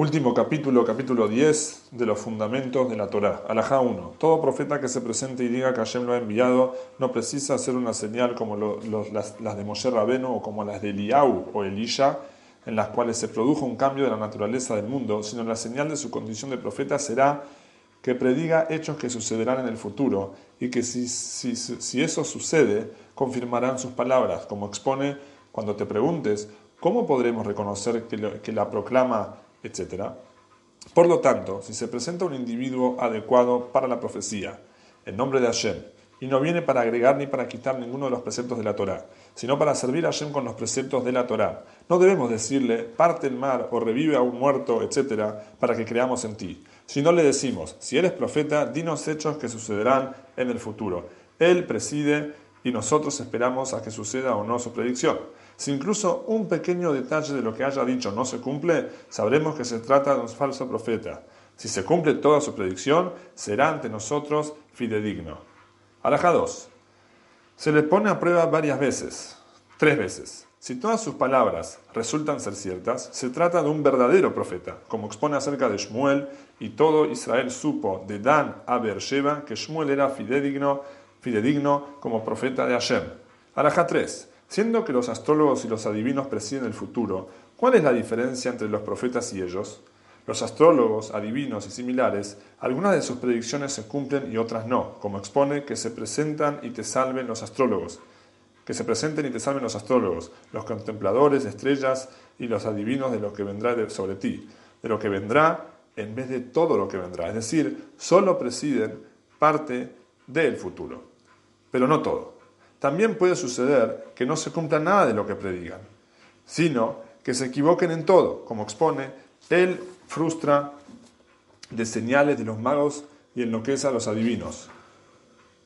Último capítulo, capítulo 10 de los fundamentos de la Torá. Alajá 1. Todo profeta que se presente y diga que Hashem lo ha enviado no precisa hacer una señal como las, de Moshe Rabeno o como las de Eliau o Elisha, en las cuales se produjo un cambio de la naturaleza del mundo, sino la señal de su condición de profeta será que prediga hechos que sucederán en el futuro y que si, si, si eso sucede, confirmarán sus palabras, como expone cuando te preguntes, ¿cómo podremos reconocer que, que la proclama etc. Por lo tanto, si se presenta un individuo adecuado para la profecía, en nombre de Hashem, y no viene para agregar ni para quitar ninguno de los preceptos de la Torá, sino para servir a Hashem con los preceptos de la Torá. No debemos decirle, parte el mar o revive a un muerto, etc., para que creamos en ti. Si no le decimos, si eres profeta, dinos hechos que sucederán en el futuro. Él preside y nosotros esperamos a que suceda o no su predicción. Si incluso un pequeño detalle de lo que haya dicho no se cumple, sabremos que se trata de un falso profeta. Si se cumple toda su predicción, será ante nosotros fidedigno. Alaja 2. Se le pone a prueba varias veces, tres veces. Si todas sus palabras resultan ser ciertas, se trata de un verdadero profeta, como expone acerca de Shmuel, y todo Israel supo de Dan a Beersheba que Shmuel era fidedigno, fidedigno como profeta de Hashem. Alaja 3. Siendo que los astrólogos y los adivinos presiden el futuro, ¿cuál es la diferencia entre los profetas y ellos? Los astrólogos, adivinos y similares, algunas de sus predicciones se cumplen y otras no, como expone que se presentan y te salven los astrólogos, que se presenten y te salven los astrólogos, los contempladores, estrellas y los adivinos de lo que vendrá sobre ti, de lo que vendrá en vez de todo lo que vendrá. Es decir, solo presiden parte del futuro, pero no todo. También puede suceder que no se cumpla nada de lo que predigan, sino que se equivoquen en todo, como expone, él frustra de señales de los magos y enloquece a los adivinos.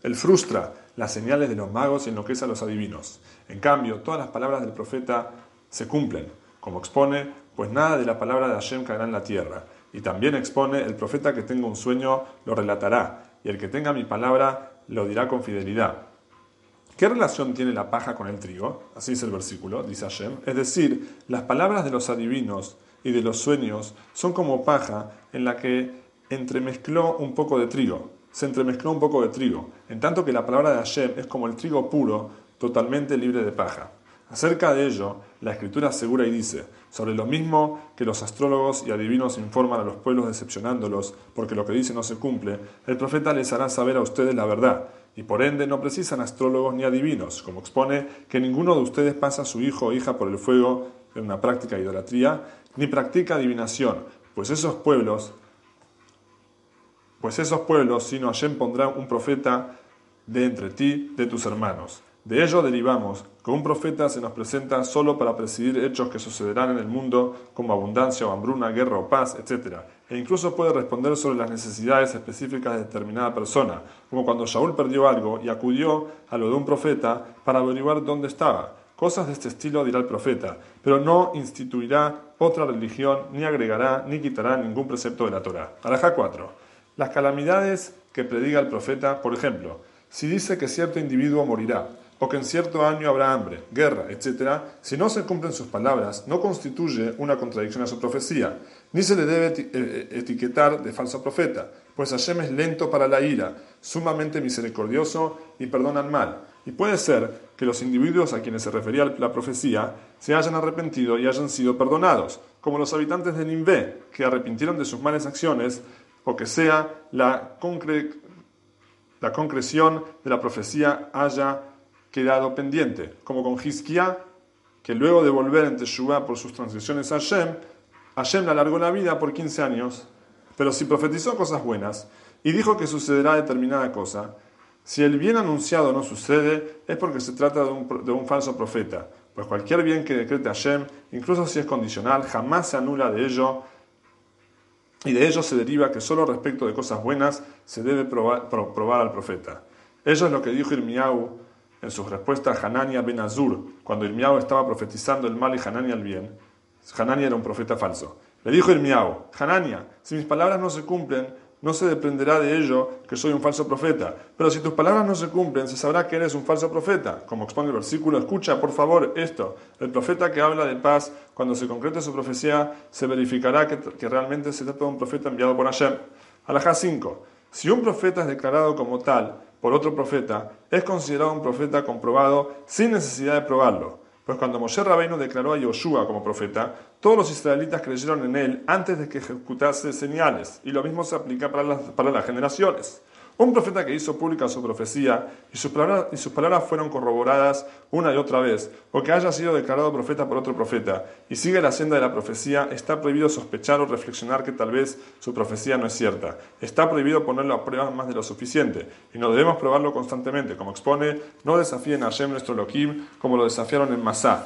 Él frustra las señales de los magos y enloquece a los adivinos. En cambio, todas las palabras del profeta se cumplen, como expone, pues nada de la palabra de Hashem caerá en la tierra. Y también expone, el profeta que tenga un sueño lo relatará, y el que tenga mi palabra lo dirá con fidelidad. ¿Qué relación tiene la paja con el trigo? Así dice el versículo, dice Hashem. Es decir, las palabras de los adivinos y de los sueños son como paja en la que entremezcló un poco de trigo. Se entremezcló un poco de trigo, en tanto que la palabra de Hashem es como el trigo puro, totalmente libre de paja. Acerca de ello, la escritura asegura y dice, sobre lo mismo que los astrólogos y adivinos informan a los pueblos decepcionándolos, porque lo que dice no se cumple, el profeta les hará saber a ustedes la verdad y por ende no precisan astrólogos ni adivinos, como expone que ninguno de ustedes pasa a su hijo o hija por el fuego en una práctica de idolatría, ni practica adivinación, pues esos pueblos, pues esos pueblos, sino Hashem pondrá un profeta de entre ti, de tus hermanos. De ello derivamos que un profeta se nos presenta solo para presidir hechos que sucederán en el mundo, como abundancia o hambruna, guerra o paz, etc. E incluso puede responder sobre las necesidades específicas de determinada persona, como cuando Shaul perdió algo y acudió a lo de un profeta para averiguar dónde estaba. Cosas de este estilo dirá el profeta, pero no instituirá otra religión, ni agregará, ni quitará ningún precepto de la Torah. Alajá 4. Las calamidades que prediga el profeta, por ejemplo, si dice que cierto individuo morirá, o que en cierto año habrá hambre, guerra, etc., si no se cumplen sus palabras, no constituye una contradicción a su profecía, ni se le debe eh, eh, etiquetar de falso profeta, pues Hashem es lento para la ira, sumamente misericordioso y perdona el mal. Y puede ser que los individuos a quienes se refería la profecía se hayan arrepentido y hayan sido perdonados, como los habitantes de Nimvé, que arrepintieron de sus malas acciones, o que sea la, la concreción de la profecía haya quedado pendiente, como con Hizkiah, que luego de volver en Teshuvah por sus transgresiones a Hashem, Hashem le alargó la vida por 15 años, pero si profetizó cosas buenas y dijo que sucederá determinada cosa, si el bien anunciado no sucede, es porque se trata de un, de un falso profeta, pues cualquier bien que decrete Hashem, incluso si es condicional, jamás se anula de ello, y de ello se deriva que solo respecto de cosas buenas se debe probar, al profeta. Ello es lo que dijo Irmiau en su respuesta a Hanania ben Azur, cuando Irmiao estaba profetizando el mal y Hanania el bien, Hanania era un profeta falso. Le dijo Irmiao, Hanania, si mis palabras no se cumplen, no se dependerá de ello que soy un falso profeta. Pero si tus palabras no se cumplen, se sabrá que eres un falso profeta. Como expone el versículo, escucha por favor esto. El profeta que habla de paz, cuando se concrete su profecía, se verificará que, realmente se trata de un profeta enviado por Hashem. Alajá 5. Si un profeta es declarado como tal por otro profeta, es considerado un profeta comprobado sin necesidad de probarlo. Pues cuando Moshe Rabbeinu declaró a Yoshua como profeta, todos los israelitas creyeron en él antes de que ejecutase señales, y lo mismo se aplica para las, para las generaciones. Un profeta que hizo pública su profecía y sus, palabras, y sus palabras fueron corroboradas una y otra vez, o que haya sido declarado profeta por otro profeta, y sigue la senda de la profecía, está prohibido sospechar o reflexionar que tal vez su profecía no es cierta. Está prohibido ponerlo a prueba más de lo suficiente, y no debemos probarlo constantemente. Como expone, no desafíen a Hashem nuestro Elohim como lo desafiaron en Masá,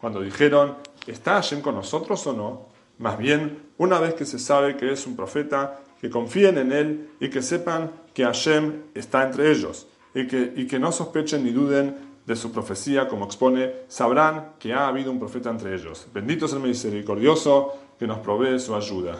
cuando dijeron, ¿está Hashem con nosotros o no? Más bien, una vez que se sabe que es un profeta, que confíen en Él y que sepan que Hashem está entre ellos y que, y que no sospechen ni duden de su profecía, como expone, sabrán que ha habido un profeta entre ellos. Bendito es el misericordioso que nos provee su ayuda.